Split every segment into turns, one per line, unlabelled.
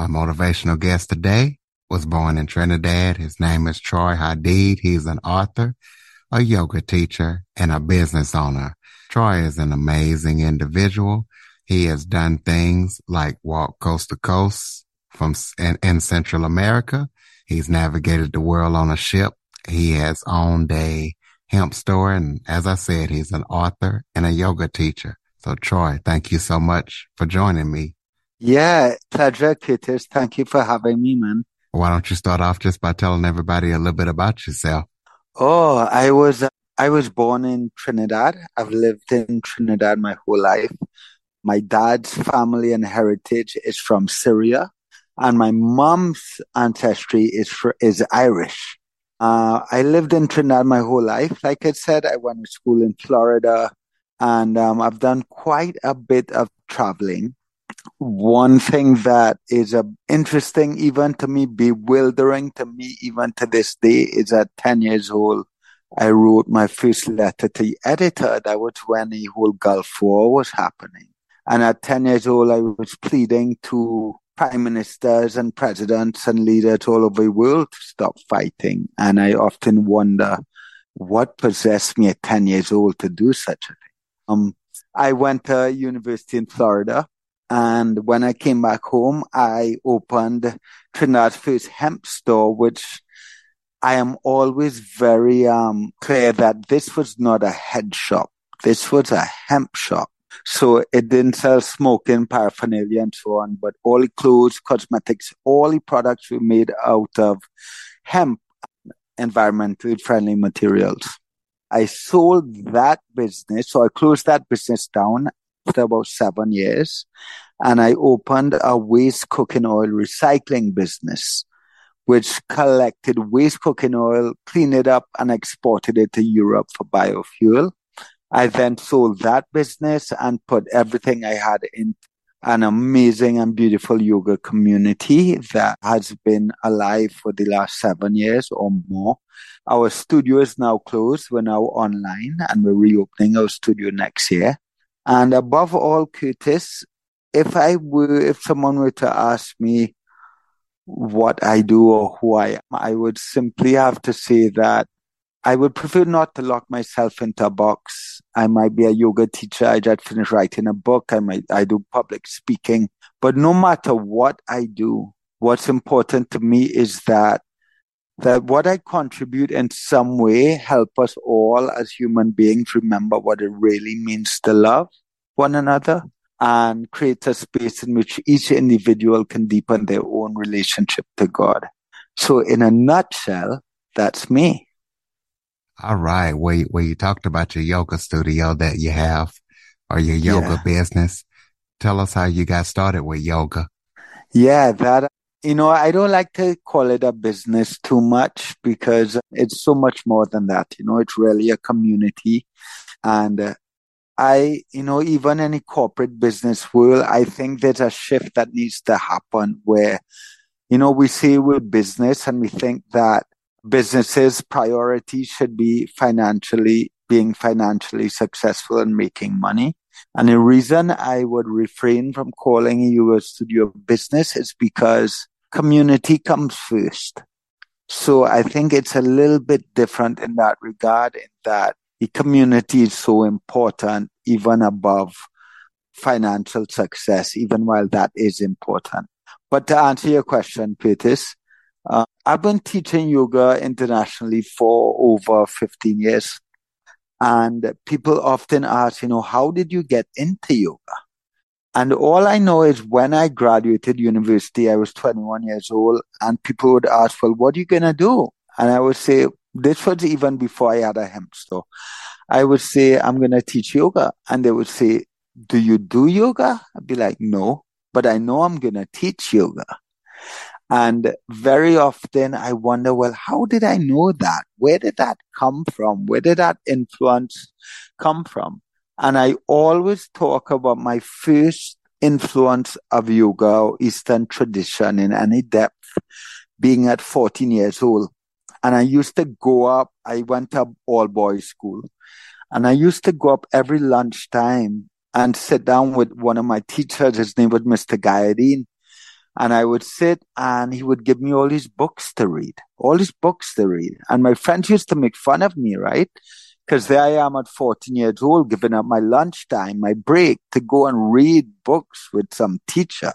My motivational guest today was born in Trinidad. His name is Troy Hadeed. He's an author, a yoga teacher, and a business owner. Troy is an amazing individual. He has done things like walk coast to coast from in, in Central America. He's navigated the world on a ship. He has owned a hemp store. And as I said, he's an author and a yoga teacher. So Troy, thank you so much for joining me.
Yeah, pleasure, Peters, Thank you for having me, man.
Why don't you start off just by telling everybody a little bit about yourself?
Oh, I was I was born in Trinidad. I've lived in Trinidad my whole life. My dad's family and heritage is from Syria, and my mom's ancestry is is Irish. Uh, I lived in Trinidad my whole life. Like I said, I went to school in Florida, and um, I've done quite a bit of traveling. One thing that is uh, interesting, even to me, bewildering to me, even to this day, is at 10 years old, I wrote my first letter to the editor. That was when the whole Gulf War was happening. And at 10 years old, I was pleading to prime ministers and presidents and leaders all over the world to stop fighting. And I often wonder what possessed me at 10 years old to do such a thing. Um, I went to university in Florida. And when I came back home, I opened Trinidad's first hemp store, which I am always very um, clear that this was not a head shop. This was a hemp shop. So it didn't sell smoking, paraphernalia, and so on, but all the clothes, cosmetics, all the products were made out of hemp, environmentally friendly materials. I sold that business. So I closed that business down after about seven years and I opened a waste cooking oil recycling business, which collected waste cooking oil, cleaned it up and exported it to Europe for biofuel. I then sold that business and put everything I had in an amazing and beautiful yoga community that has been alive for the last seven years or more. Our studio is now closed. We're now online and we're reopening our studio next year. And above all, Curtis, if I were, if someone were to ask me what I do or who I am, I would simply have to say that I would prefer not to lock myself into a box. I might be a yoga teacher. I just finished writing a book. I might, I do public speaking, but no matter what I do, what's important to me is that, that what I contribute in some way help us all as human beings remember what it really means to love one another and create a space in which each individual can deepen their own relationship to God. So in a nutshell, that's me.
All right. Where, where you talked about your yoga studio that you have or your yoga yeah. business. Tell us how you got started with yoga.
Yeah, that, you know, I don't like to call it a business too much because it's so much more than that. You know, it's really a community. And uh, I, you know, even in the corporate business world, I think there's a shift that needs to happen where, you know, we say we're business and we think that businesses priority should be financially being financially successful and making money. And the reason I would refrain from calling you a studio business is because community comes first. So I think it's a little bit different in that regard, in that the community is so important, even above financial success, even while that is important. But to answer your question, Curtis, uh, I've been teaching yoga internationally for over 15 years. And people often ask, you know, how did you get into yoga? And all I know is when I graduated university, I was 21 years old, and people would ask, well, what are you going to do? And I would say, this was even before I had a hemp store. I would say, I'm going to teach yoga. And they would say, do you do yoga? I'd be like, no, but I know I'm going to teach yoga. And very often I wonder, well, how did I know that? Where did that come from? Where did that influence come from? And I always talk about my first influence of yoga or Eastern tradition in any depth being at 14 years old. And I used to go up, I went to all boys school and I used to go up every lunchtime and sit down with one of my teachers. His name was Mr. Gayadine. And I would sit and he would give me all his books to read, all his books to read. And my friends used to make fun of me, right? Because there I am at 14 years old, giving up my lunchtime, my break to go and read books with some teacher.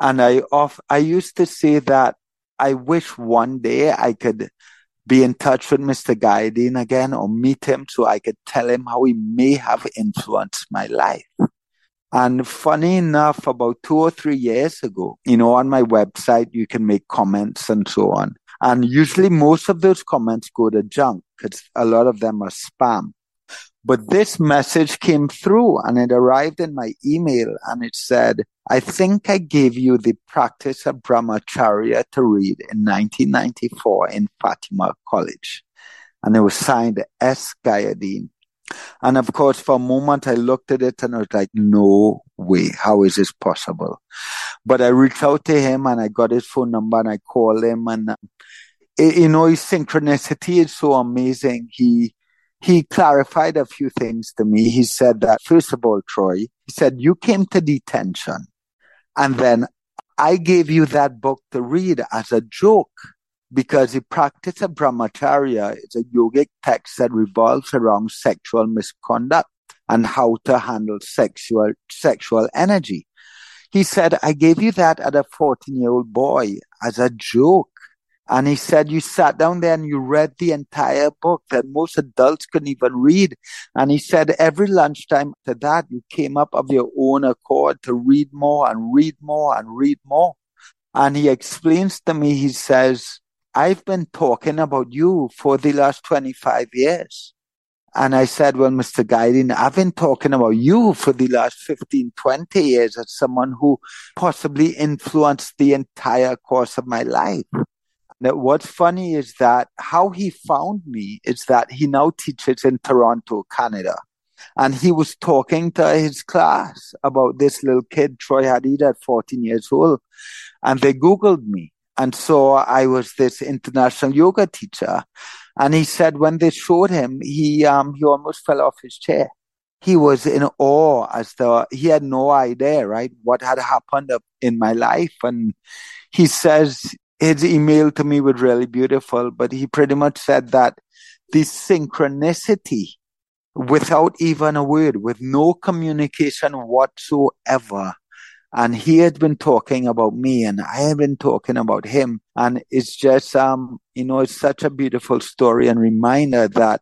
And I off, I used to say that I wish one day I could be in touch with Mr. Gayadine again or meet him so I could tell him how he may have influenced my life. And funny enough, about two or three years ago, you know, on my website, you can make comments and so on. And usually most of those comments go to junk because a lot of them are spam. But this message came through and it arrived in my email and it said, I think I gave you the practice of brahmacharya to read in 1994 in Fatima College. And it was signed S. Gayadine. And of course, for a moment, I looked at it and I was like, no way. How is this possible? But I reached out to him and I got his phone number and I called him and, uh, you know, his synchronicity is so amazing. He, he clarified a few things to me. He said that, first of all, Troy, he said, you came to detention and then I gave you that book to read as a joke because the practice of brahmacharya is a yogic text that revolves around sexual misconduct and how to handle sexual sexual energy. He said, I gave you that at a 14 year old boy as a joke. And he said, you sat down there and you read the entire book that most adults couldn't even read. And he said, every lunchtime after that, you came up of your own accord to read more and read more and read more. And he explains to me, he says, I've been talking about you for the last 25 years. And I said, well, Mr. Gayadine, I've been talking about you for the last 15, 20 years as someone who possibly influenced the entire course of my life. Now, what's funny is that how he found me is that he now teaches in Toronto, Canada. And he was talking to his class about this little kid, Troy Hadeed, at 14 years old. And they Googled me and so I was this international yoga teacher. And he said when they showed him, he um he almost fell off his chair. He was in awe as though he had no idea, right, what had happened in my life. And he says his email to me was really beautiful, but he pretty much said that this synchronicity without even a word, with no communication whatsoever, and he had been talking about me and I had been talking about him. And it's just, um, you know, it's such a beautiful story and reminder that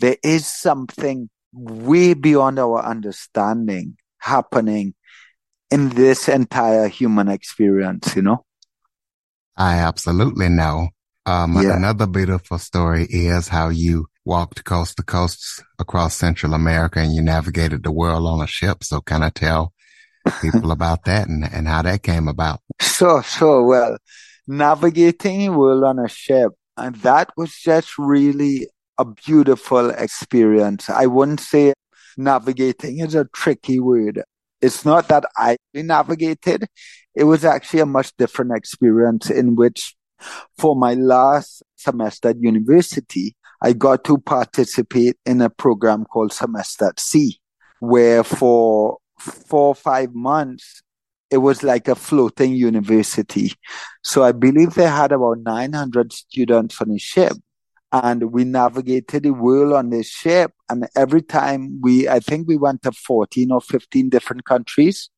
there is something way beyond our understanding happening in this entire human experience, you know?
I absolutely know. Um, yeah. another beautiful story is how you walked coast to coast across Central America and you navigated the world on a ship. So can I tell people about that and, and how that came about?
So, so well, navigating world on a ship. And that was just really a beautiful experience. I wouldn't say navigating is a tricky word. It's not that I navigated. It was actually a much different experience in which for my last semester at university, I got to participate in a program called Semester at Sea, where for four or five months, it was like a floating university. So I believe they had about 900 students on the ship. And we navigated the world on this ship. And every time we, I think we went to 14 or 15 different countries.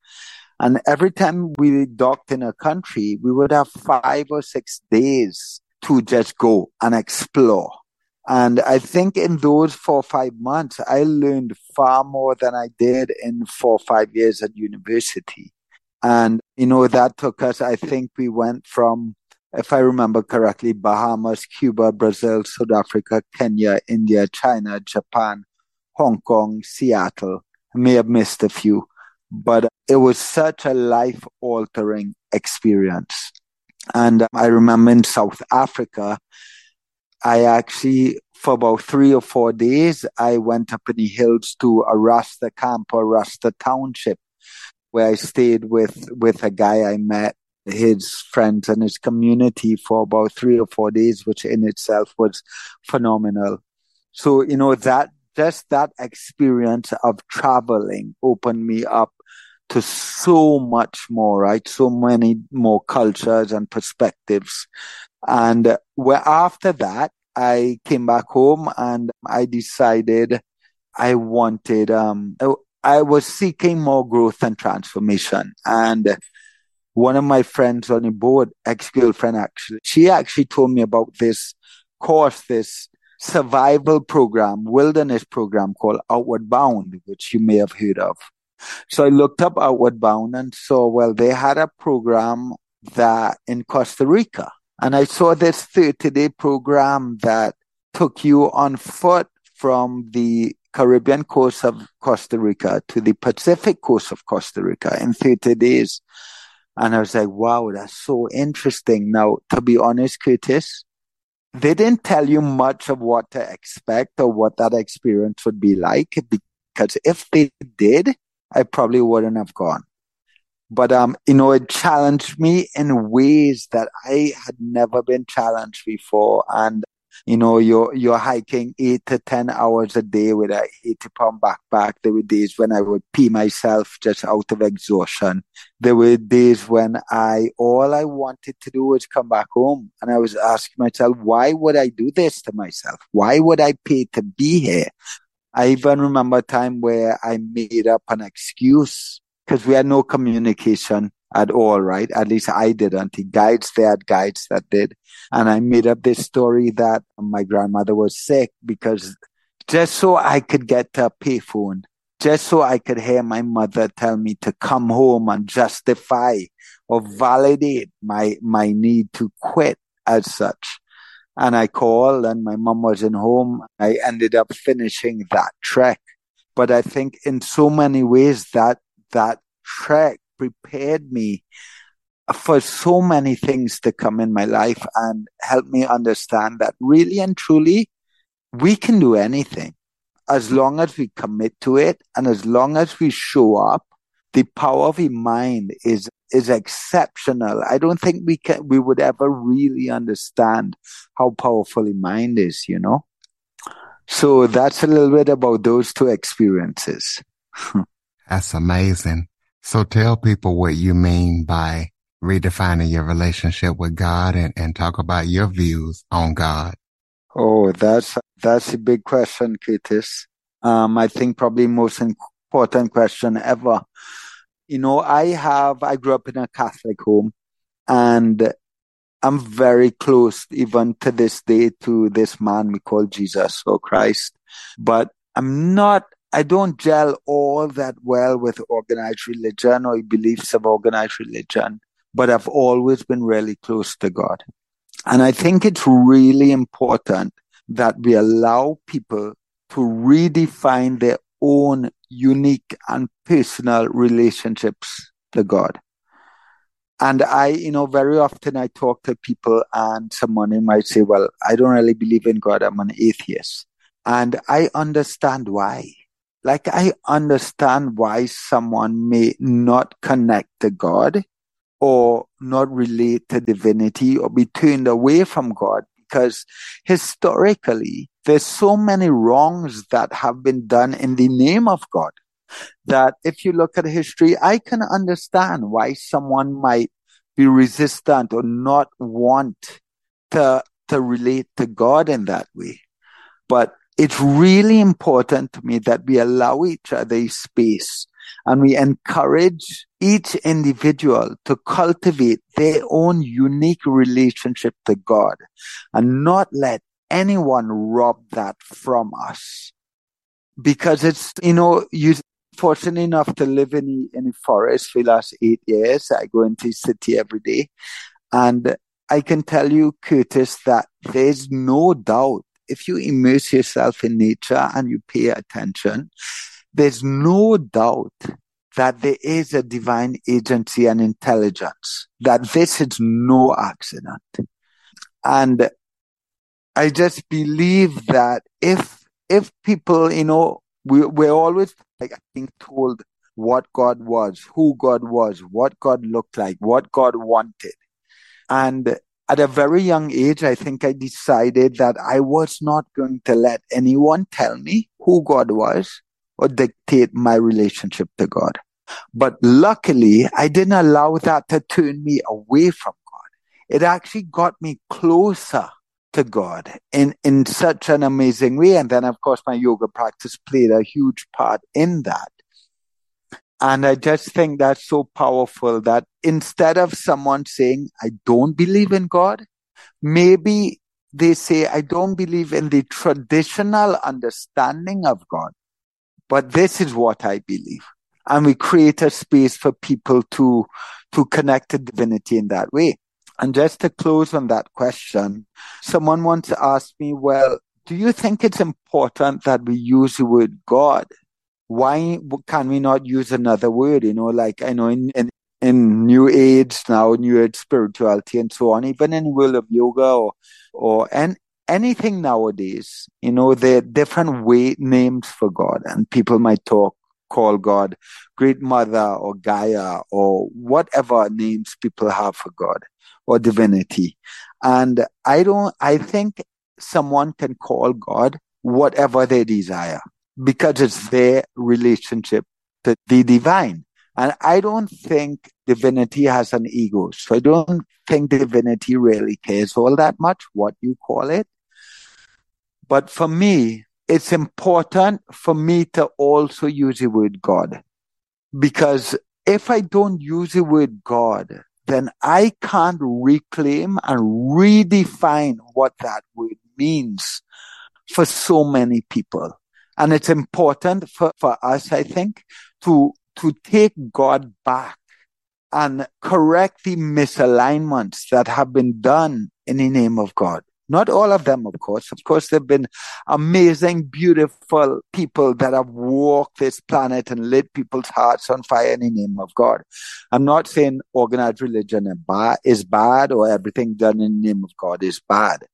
And every time we docked in a country, we would have five or six days to just go and explore. And I think in those four or five months, I learned far more than I did in four or five years at university. And, you know, that took us, I think we went from, if I remember correctly, Bahamas, Cuba, Brazil, South Africa, Kenya, India, China, Japan, Hong Kong, Seattle. I may have missed a few, but it was such a life altering experience. And I remember in South Africa, I actually, for about three or four days, I went up in the hills to a Rasta camp or Rasta township where I stayed with, with a guy I met, his friends and his community for about three or four days, which in itself was phenomenal. So, you know, that, just that experience of traveling opened me up to so much more, right? So many more cultures and perspectives. And where after that, I came back home and I decided I wanted, um, I was seeking more growth and transformation. And one of my friends on the board, ex-girlfriend actually, she actually told me about this course, this survival program, wilderness program called Outward Bound, which you may have heard of. So I looked up Outward Bound and saw, well, they had a program that in Costa Rica. And I saw this 30 day program that took you on foot from the Caribbean coast of Costa Rica to the Pacific coast of Costa Rica in 30 days. And I was like, wow, that's so interesting. Now, to be honest, Curtis, they didn't tell you much of what to expect or what that experience would be like because if they did, I probably wouldn't have gone. But um, you know, it challenged me in ways that I had never been challenged before. And you know, you're you're hiking eight to ten hours a day with a eighty pound backpack. There were days when I would pee myself just out of exhaustion. There were days when I all I wanted to do was come back home, and I was asking myself, why would I do this to myself? Why would I pay to be here? I even remember a time where I made up an excuse because we had no communication at all, right? At least I didn't. The guides, they had guides that did. And I made up this story that my grandmother was sick because just so I could get a payphone, just so I could hear my mother tell me to come home and justify or validate my, my need to quit as such. And I called and my mom wasn't home. I ended up finishing that trek. But I think in so many ways that, that trek prepared me for so many things to come in my life and help me understand that really and truly we can do anything. As long as we commit to it and as long as we show up the power of the mind is is exceptional. I don't think we can we would ever really understand how powerful the mind is you know? So that's a little bit about those two experiences
that's amazing so tell people what you mean by redefining your relationship with God and, and talk about your views on God.
Oh, that's that's a big question, Curtis. Um, I think probably most important question ever. You know, I have I grew up in a Catholic home, and I'm very close even to this day to this man we call Jesus or Christ. But I'm not I don't gel all that well with organized religion or beliefs of organized religion, but I've always been really close to God. And I think it's really important that we allow people to redefine their own unique and personal relationships to God. And I, you know, very often I talk to people and someone might say, well, I don't really believe in God. I'm an atheist. And I understand why like I understand why someone may not connect to God or not relate to divinity or be turned away from God because historically there's so many wrongs that have been done in the name of God that if you look at history, I can understand why someone might be resistant or not want to, to relate to God in that way. But it's really important to me that we allow each other space and we encourage each individual to cultivate their own unique relationship to God and not let anyone rob that from us. Because it's, you know, you fortunate enough to live in, in forest for the last eight years. I go into the city every day and I can tell you, Curtis, that there's no doubt if you immerse yourself in nature and you pay attention, there's no doubt that there is a divine agency and intelligence, that this is no accident. And I just believe that if, if people, you know, we, we're always like being told what God was, who God was, what God looked like, what God wanted. And at a very young age, I think I decided that I was not going to let anyone tell me who God was or dictate my relationship to God. But luckily, I didn't allow that to turn me away from God. It actually got me closer to God in, in such an amazing way. And then, of course, my yoga practice played a huge part in that. And I just think that's so powerful that instead of someone saying, I don't believe in God, maybe they say, I don't believe in the traditional understanding of God, but this is what I believe. And we create a space for people to, to connect to divinity in that way. And just to close on that question, someone once asked me, well, do you think it's important that we use the word God? Why can we not use another word? You know, like I know in, in, in New Age now, New Age spirituality and so on, even in world of yoga or, or and anything nowadays, you know, there are different way names for God and people might talk call God Great Mother or Gaia or whatever names people have for God or divinity. And I don't, I think someone can call God whatever they desire because it's their relationship to the divine. And I don't think divinity has an ego. So I don't think divinity really cares all that much what you call it. But for me, it's important for me to also use the word God. Because if I don't use the word God, then I can't reclaim and redefine what that word means for so many people. And it's important for, for us, I think, to, to take God back and correct the misalignments that have been done in the name of God. Not all of them, of course. Of course, there have been amazing, beautiful people that have walked this planet and lit people's hearts on fire in the name of God. I'm not saying organized religion is bad or everything done in the name of God is bad.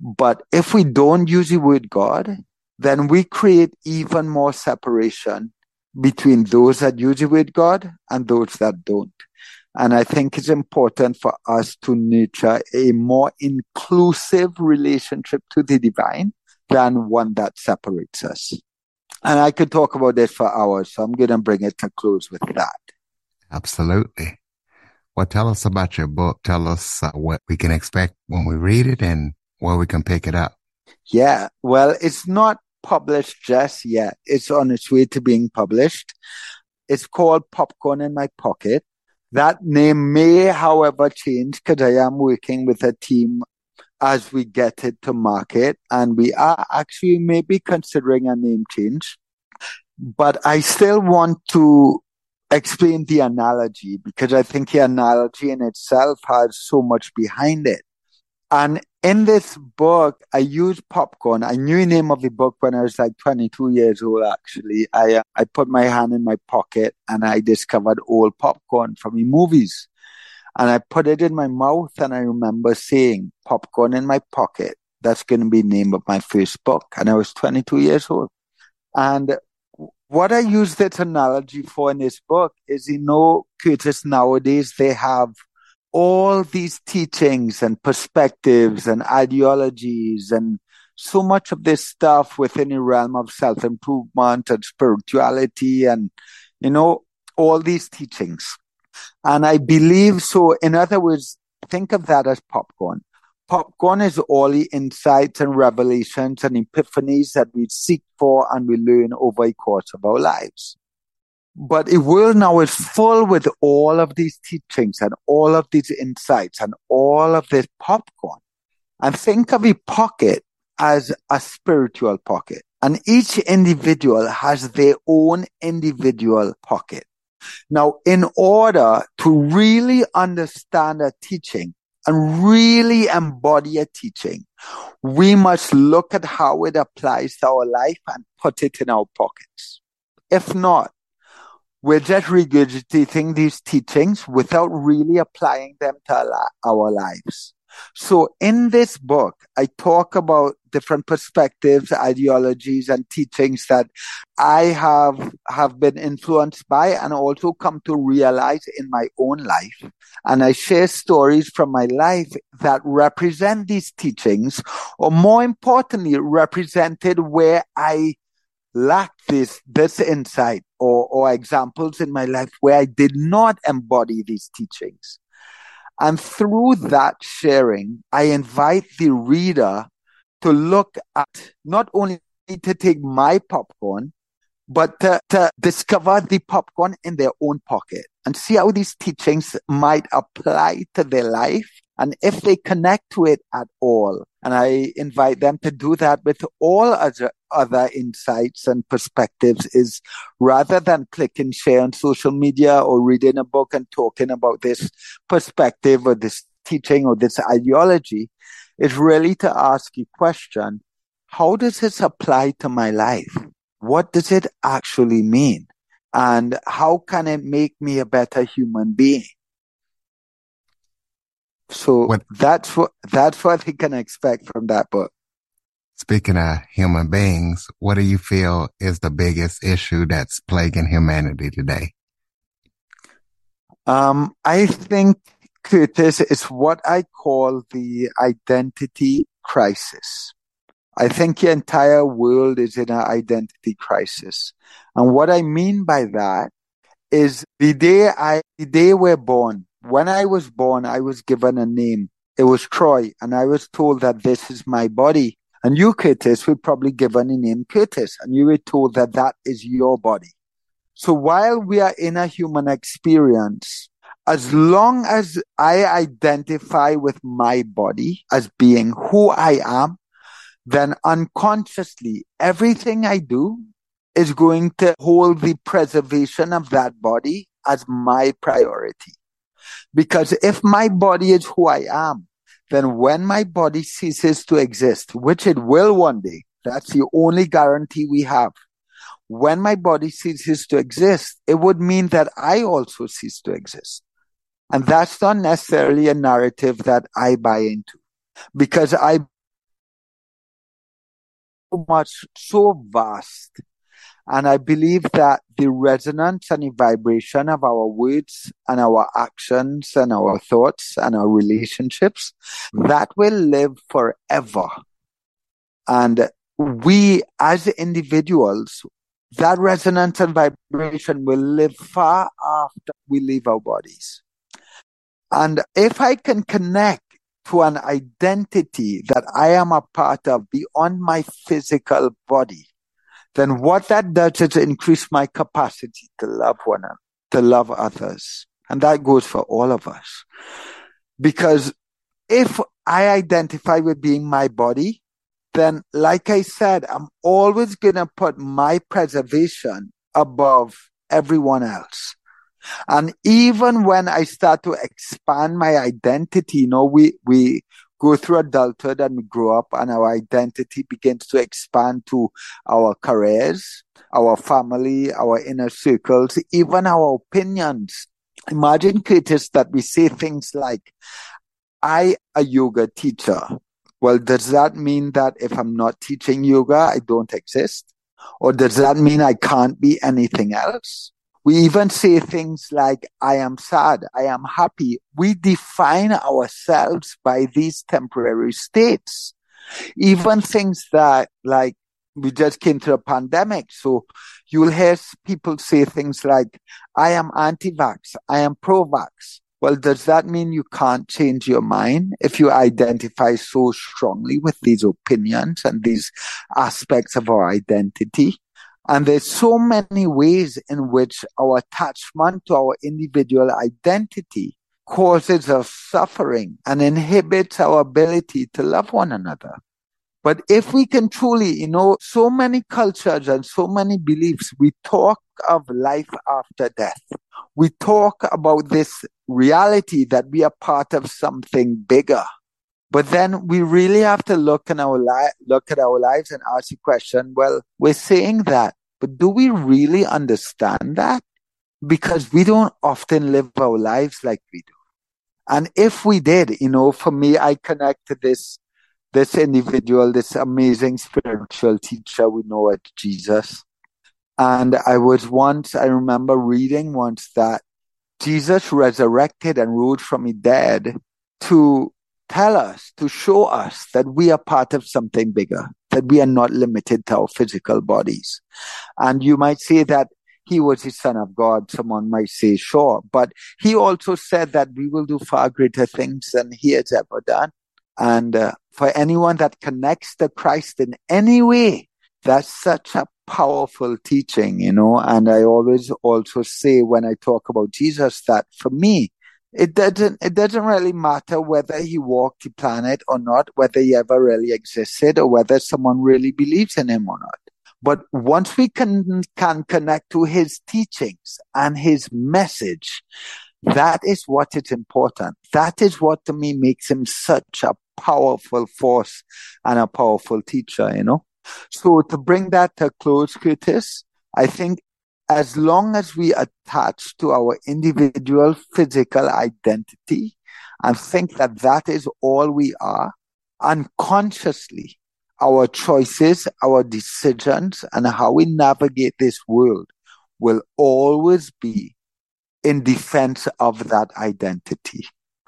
But if we don't use the word God, then we create even more separation between those that use word God and those that don't. And I think it's important for us to nurture a more inclusive relationship to the divine than one that separates us. And I could talk about this for hours, so I'm going to bring it to close with that.
Absolutely. Well, tell us about your book. Tell us uh, what we can expect when we read it and where we can pick it up.
Yeah. Well, it's not published just yet. It's on its way to being published. It's called Popcorn in My Pocket. That name may, however, change because I am working with a team as we get it to market and we are actually maybe considering a name change. But I still want to explain the analogy because I think the analogy in itself has so much behind it. And in this book, I used popcorn. I knew the name of the book when I was like 22 years old, actually. I, uh, I put my hand in my pocket and I discovered old popcorn from the movies. And I put it in my mouth and I remember saying, popcorn in my pocket. That's going to be the name of my first book. And I was 22 years old. And what I use that analogy for in this book is, you know, Curtis, nowadays they have all these teachings and perspectives and ideologies and so much of this stuff within the realm of self improvement and spirituality and, you know, all these teachings. And I believe so. In other words, think of that as popcorn. Popcorn is all the insights and revelations and epiphanies that we seek for and we learn over the course of our lives. But the world now is full with all of these teachings and all of these insights and all of this popcorn. And think of a pocket as a spiritual pocket. And each individual has their own individual pocket. Now, in order to really understand a teaching and really embody a teaching, we must look at how it applies to our life and put it in our pockets. If not, we're just regurgitating these teachings without really applying them to our lives. So in this book, I talk about different perspectives, ideologies, and teachings that I have, have been influenced by and also come to realize in my own life. And I share stories from my life that represent these teachings, or more importantly, represented where I lacked this, this insight or, or examples in my life where I did not embody these teachings. And through that sharing, I invite the reader to look at not only to take my popcorn, but to, to discover the popcorn in their own pocket and see how these teachings might apply to their life and if they connect to it at all. And I invite them to do that with all other, other insights and perspectives is rather than click and share on social media or reading a book and talking about this perspective or this teaching or this ideology is really to ask a question. How does this apply to my life? What does it actually mean? And how can it make me a better human being? So what, that's what that's what they can expect from that book.
Speaking of human beings, what do you feel is the biggest issue that's plaguing humanity today?
Um, I think Curtis is what I call the identity crisis. I think the entire world is in an identity crisis. And what I mean by that is the day I, the day we're born, when I was born, I was given a name. It was Troy, and I was told that this is my body. And you, Curtis, were probably given a name Curtis, and you were told that that is your body. So while we are in a human experience, as long as I identify with my body as being who I am, then unconsciously everything I do is going to hold the preservation of that body as my priority. Because if my body is who I am, then when my body ceases to exist, which it will one day, that's the only guarantee we have. When my body ceases to exist, it would mean that I also cease to exist. And that's not necessarily a narrative that I buy into because I so much, so vast and I believe that the resonance and the vibration of our words and our actions and our thoughts and our relationships, that will live forever. And we as individuals, that resonance and vibration will live far after we leave our bodies. And if I can connect to an identity that I am a part of beyond my physical body, then what that does is increase my capacity to love one another, to love others. And that goes for all of us. Because if I identify with being my body, then like I said, I'm always going to put my preservation above everyone else. And even when I start to expand my identity, you know, we, we, go through adulthood and we grow up and our identity begins to expand to our careers, our family, our inner circles, even our opinions. Imagine, Curtis, that we say things like, I, a yoga teacher. Well, does that mean that if I'm not teaching yoga, I don't exist? Or does that mean I can't be anything else? We even say things like, I am sad, I am happy. We define ourselves by these temporary states. Even things that, like, we just came through a pandemic. So you'll hear people say things like, I am anti vax, I am pro vax. Well, does that mean you can't change your mind if you identify so strongly with these opinions and these aspects of our identity? And there's so many ways in which our attachment to our individual identity causes us suffering and inhibits our ability to love one another. But if we can truly, you know, so many cultures and so many beliefs, we talk of life after death. We talk about this reality that we are part of something bigger. But then we really have to look in our li- look at our lives and ask the question, well, we're saying that, but do we really understand that? because we don't often live our lives like we do. And if we did, you know, for me, I connect to this this individual, this amazing spiritual teacher we know as Jesus. And I was once, I remember reading once that Jesus resurrected and rose from the dead to tell us, to show us that we are part of something bigger, that we are not limited to our physical bodies. And you might say that he was the son of God. Someone might say, sure. But he also said that we will do far greater things than he has ever done. And uh, for anyone that connects to Christ in any way, that's such a powerful teaching, you know. And I always also say when I talk about Jesus that for me, it doesn't it doesn't really matter whether he walked the planet or not, whether he ever really existed or whether someone really believes in him or not. But once we can, can connect to his teachings and his message, that is what is important. That is what to me makes him such a powerful force and a powerful teacher, you know. So to bring that to close, Curtis, I think as long as we attach to our individual physical identity and think that that is all we are, unconsciously, our choices, our decisions, and how we navigate this world will always be in defense of that identity.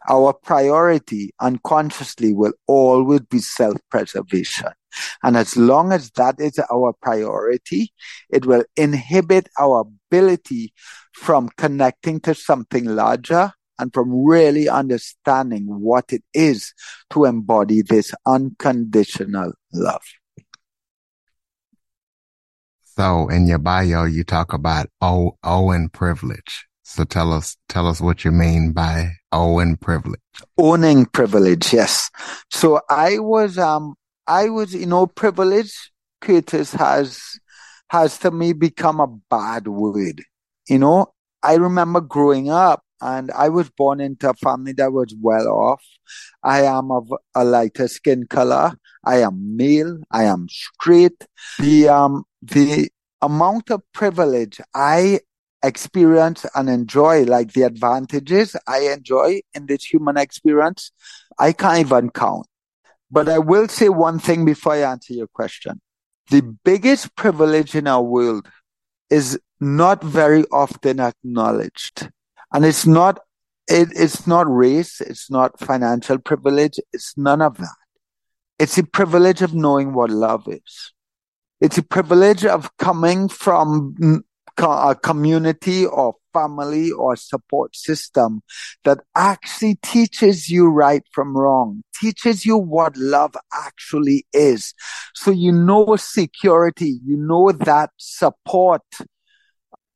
Our priority unconsciously will always be self preservation. And as long as that is our priority, it will inhibit our ability from connecting to something larger and from really understanding what it is to embody this unconditional love.
So in your bio, you talk about O, Owen privilege. So tell us, tell us what you mean by Owen privilege.
Owning privilege. Yes. So I was, um, I was, you know, privilege, Curtis has, has to me become a bad word. You know, I remember growing up and I was born into a family that was well off. I am of a lighter skin color. I am male. I am straight. The um the amount of privilege I experience and enjoy, like the advantages I enjoy in this human experience, I can't even count. But I will say one thing before I answer your question. The biggest privilege in our world is not very often acknowledged. And it's not, it, it's not race. It's not financial privilege. It's none of that. It's the privilege of knowing what love is. It's a privilege of coming from a community or family or support system that actually teaches you right from wrong, teaches you what love actually is. So you know security, you know that support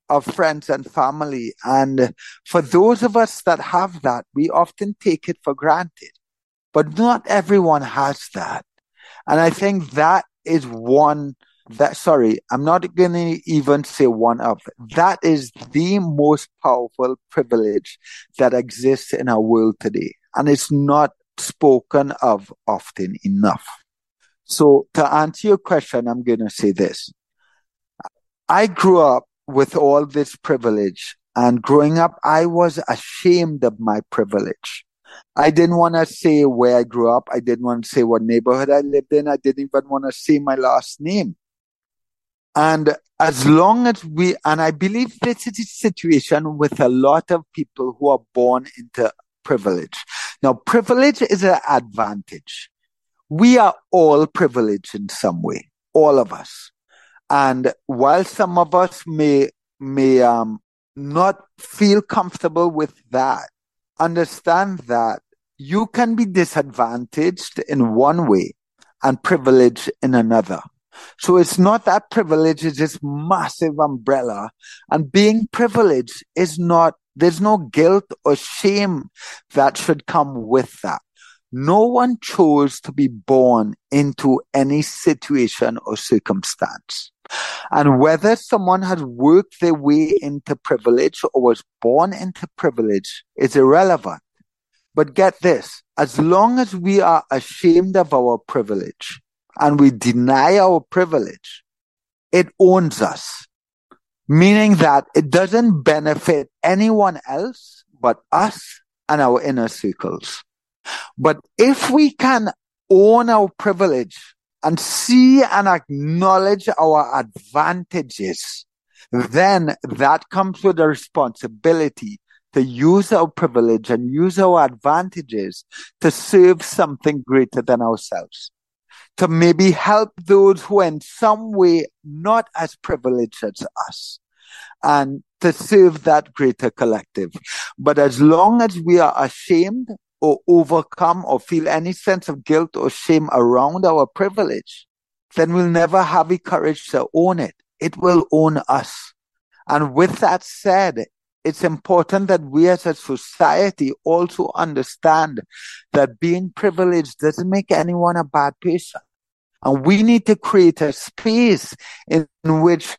of friends and family. And for those of us that have that, we often take it for granted. But not everyone has that. And I think that is one that, sorry, I'm not to even say one of. That is the most powerful privilege that exists in our world today. And it's not spoken of often enough. So to answer your question, I'm to say this. I grew up with all this privilege. And growing up, I was ashamed of my privilege. I didn't want to say where I grew up. I didn't want to say what neighborhood I lived in. I didn't even want to say my last name. And as long as we, and I believe this is a situation with a lot of people who are born into privilege. Now, privilege is an advantage. We are all privileged in some way, all of us. And while some of us may may um, not feel comfortable with that, understand that you can be disadvantaged in one way and privileged in another. So it's not that privilege is this massive umbrella and being privileged is not, there's no guilt or shame that should come with that. No one chose to be born into any situation or circumstance. And whether someone has worked their way into privilege or was born into privilege is irrelevant. But get this, as long as we are ashamed of our privilege and we deny our privilege, it owns us. meaning that it doesn't benefit anyone else but us and our inner circles. But if we can own our privilege and see and acknowledge our advantages, then that comes with a responsibility to use our privilege and use our advantages to serve something greater than ourselves. To maybe help those who are in some way not as privileged as us and to serve that greater collective. But as long as we are ashamed or overcome or feel any sense of guilt or shame around our privilege, then we'll never have the courage to own it. It will own us. And with that said, it's important that we as a society also understand that being privileged doesn't make anyone a bad person. And we need to create a space in which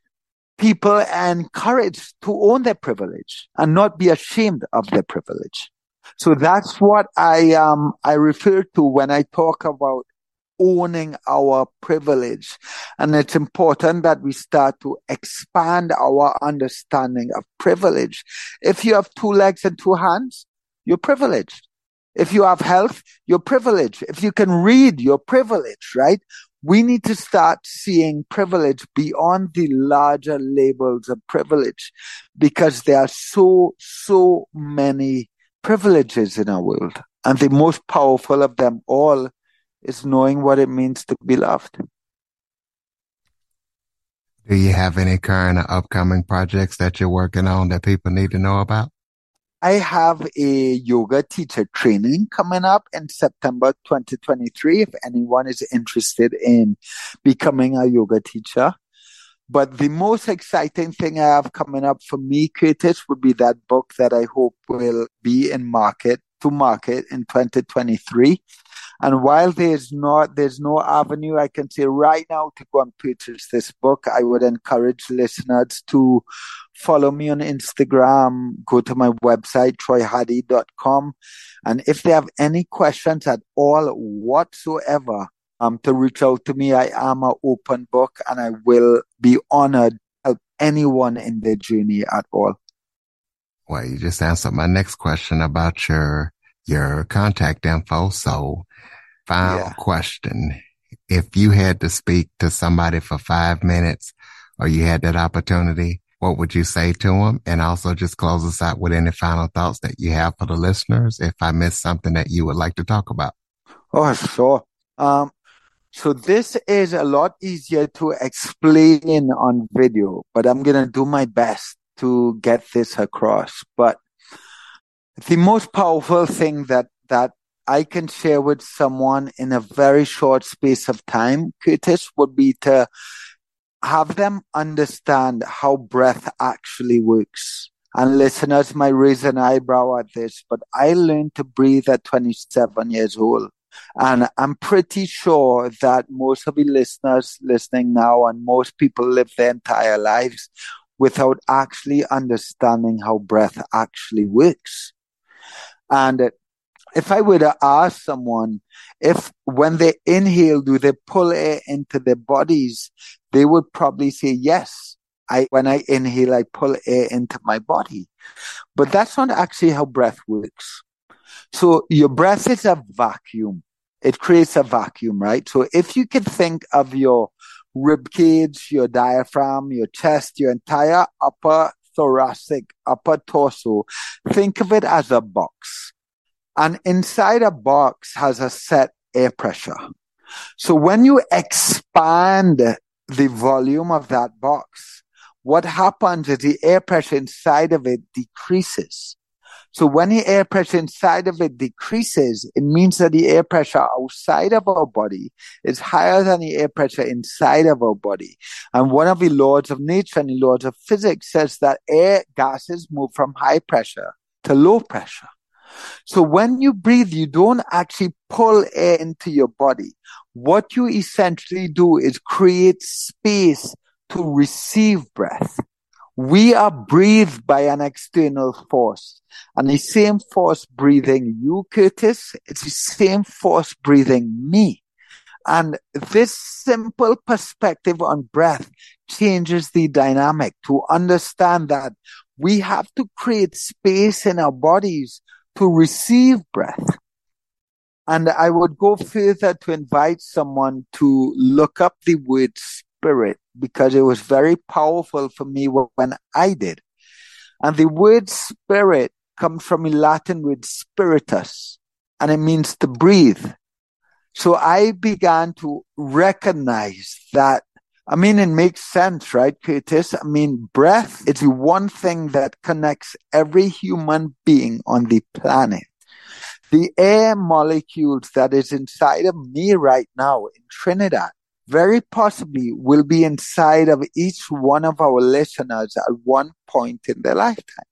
people are encouraged to own their privilege and not be ashamed of their privilege. So that's what I um I refer to when I talk about owning our privilege. And it's important that we start to expand our understanding of privilege. If you have two legs and two hands, you're privileged. If you have health, you're privileged. If you can read, you're privileged, right? We need to start seeing privilege beyond the larger labels of privilege because there are so, so many privileges in our world. And the most powerful of them all is knowing what it means to be loved.
Do you have any current or upcoming projects that you're working on that people need to know about?
I have a yoga teacher training coming up in September 2023 if anyone is interested in becoming a yoga teacher. But the most exciting thing I have coming up for me, Curtis, would be that book that I hope will be in market to market in 2023. And while there's not there's no avenue I can say right now to go and purchase this book, I would encourage listeners to follow me on Instagram, go to my website, troyhadeed.com. And if they have any questions at all whatsoever, um, to reach out to me, I am an open book and I will be honored to help anyone in their journey at all.
Well, you just answered my next question about your your contact info. So final yeah. question. If you had to speak to somebody for five minutes or you had that opportunity, what would you say to them? And also just close us out with any final thoughts that you have for the listeners. If I missed something that you would like to talk about.
Oh, sure. Um, so this is a lot easier to explain on video, but I'm going to do my best to get this across. But the most powerful thing that, that I can share with someone in a very short space of time, Curtis, would be to have them understand how breath actually works. And listeners might raise an eyebrow at this, but I learned to breathe at 27 years old. And I'm pretty sure that most of the listeners listening now and most people live their entire lives without actually understanding how breath actually works. And if I were to ask someone if when they inhale, do they pull air into their bodies? They would probably say yes. I, when I inhale, I pull air into my body. But that's not actually how breath works. So your breath is a vacuum. It creates a vacuum, right? So if you can think of your rib cage, your diaphragm, your chest, your entire upper thoracic, upper torso, think of it as a box. And inside a box has a set air pressure. So when you expand the volume of that box, what happens is the air pressure inside of it decreases. So when the air pressure inside of it decreases, it means that the air pressure outside of our body is higher than the air pressure inside of our body. And one of the laws of nature and the laws of physics says that air gases move from high pressure to low pressure. So when you breathe, you don't actually pull air into your body. What you essentially do is create space to receive breath. We are breathed by an external force. And the same force breathing you, Curtis, it's the same force breathing me. And this simple perspective on breath changes the dynamic to understand that we have to create space in our bodies to receive breath. And I would go further to invite someone to look up the word spirit because it was very powerful for me when I did. And the word spirit comes from a Latin word spiritus, and it means to breathe. So I began to recognize that. I mean, it makes sense, right, Curtis? I mean, breath is the one thing that connects every human being on the planet. The air molecules that is inside of me right now in Trinidad very possibly will be inside of each one of our listeners at one point in their lifetime.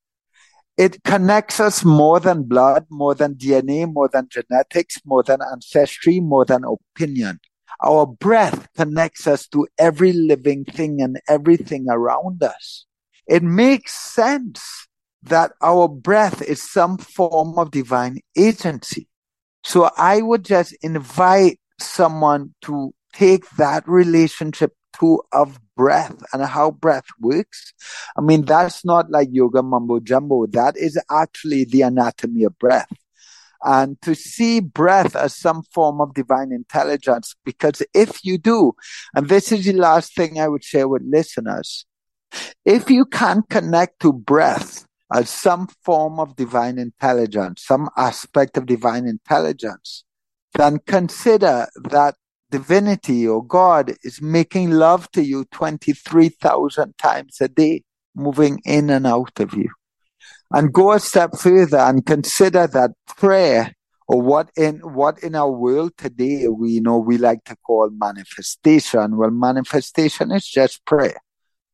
It connects us more than blood, more than DNA, more than genetics, more than ancestry, more than opinion. Our breath connects us to every living thing and everything around us. It makes sense that our breath is some form of divine agency. So I would just invite someone to take that relationship to of breath and how breath works. I mean, that's not like yoga mumbo jumbo. That is actually the anatomy of breath. And to see breath as some form of divine intelligence, because if you do, and this is the last thing I would share with listeners, if you can't connect to breath as some form of divine intelligence, some aspect of divine intelligence, then consider that divinity or God is making love to you 23,000 times a day, moving in and out of you. And go a step further and consider that prayer or what in what in our world today we know we like to call manifestation. Well, manifestation is just prayer.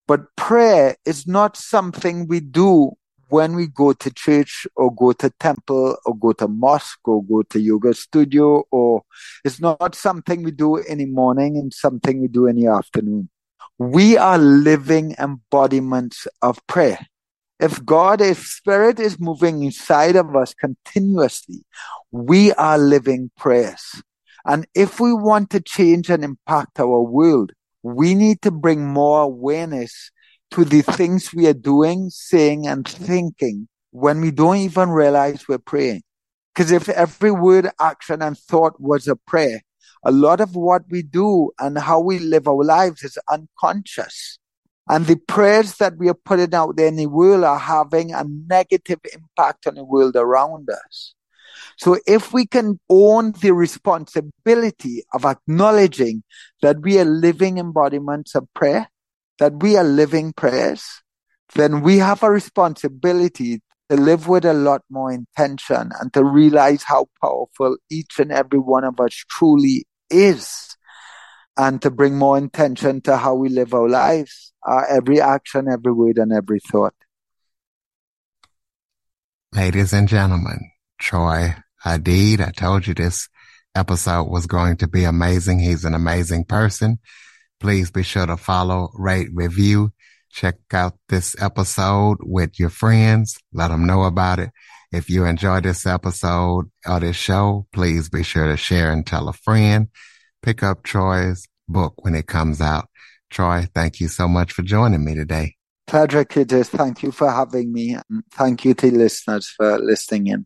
But prayer is not something we do when we go to church or go to temple or go to mosque or go to yoga studio or it's not something we do in the morning and something we do in the afternoon. We are living embodiments of prayer. If God, if spirit is moving inside of us continuously, we are living prayers. And if we want to change and impact our world, we need to bring more awareness to the things we are doing, saying, and thinking when we don't even realize we're praying. Because if every word, action, and thought was a prayer, a lot of what we do and how we live our lives is unconscious. And the prayers that we are putting out there in the world are having a negative impact on the world around us. So if we can own the responsibility of acknowledging that we are living embodiments of prayer, that we are living prayers, then we have a responsibility to live with a lot more intention and to realize how powerful each and every one of us truly is and to bring more intention to how we live our lives, our every action, every word, and every thought.
Ladies and gentlemen, Troy Hadeed, I told you this episode was going to be amazing. He's an amazing person. Please be sure to follow, rate, review. Check out this episode with your friends. Let them know about it. If you enjoy this episode or this show, please be sure to share and tell a friend. Pick up Troy's book when it comes out. Troy, thank you so much for joining me today.
Pleasure, Curtis. Thank you for having me. And thank you to listeners for listening in.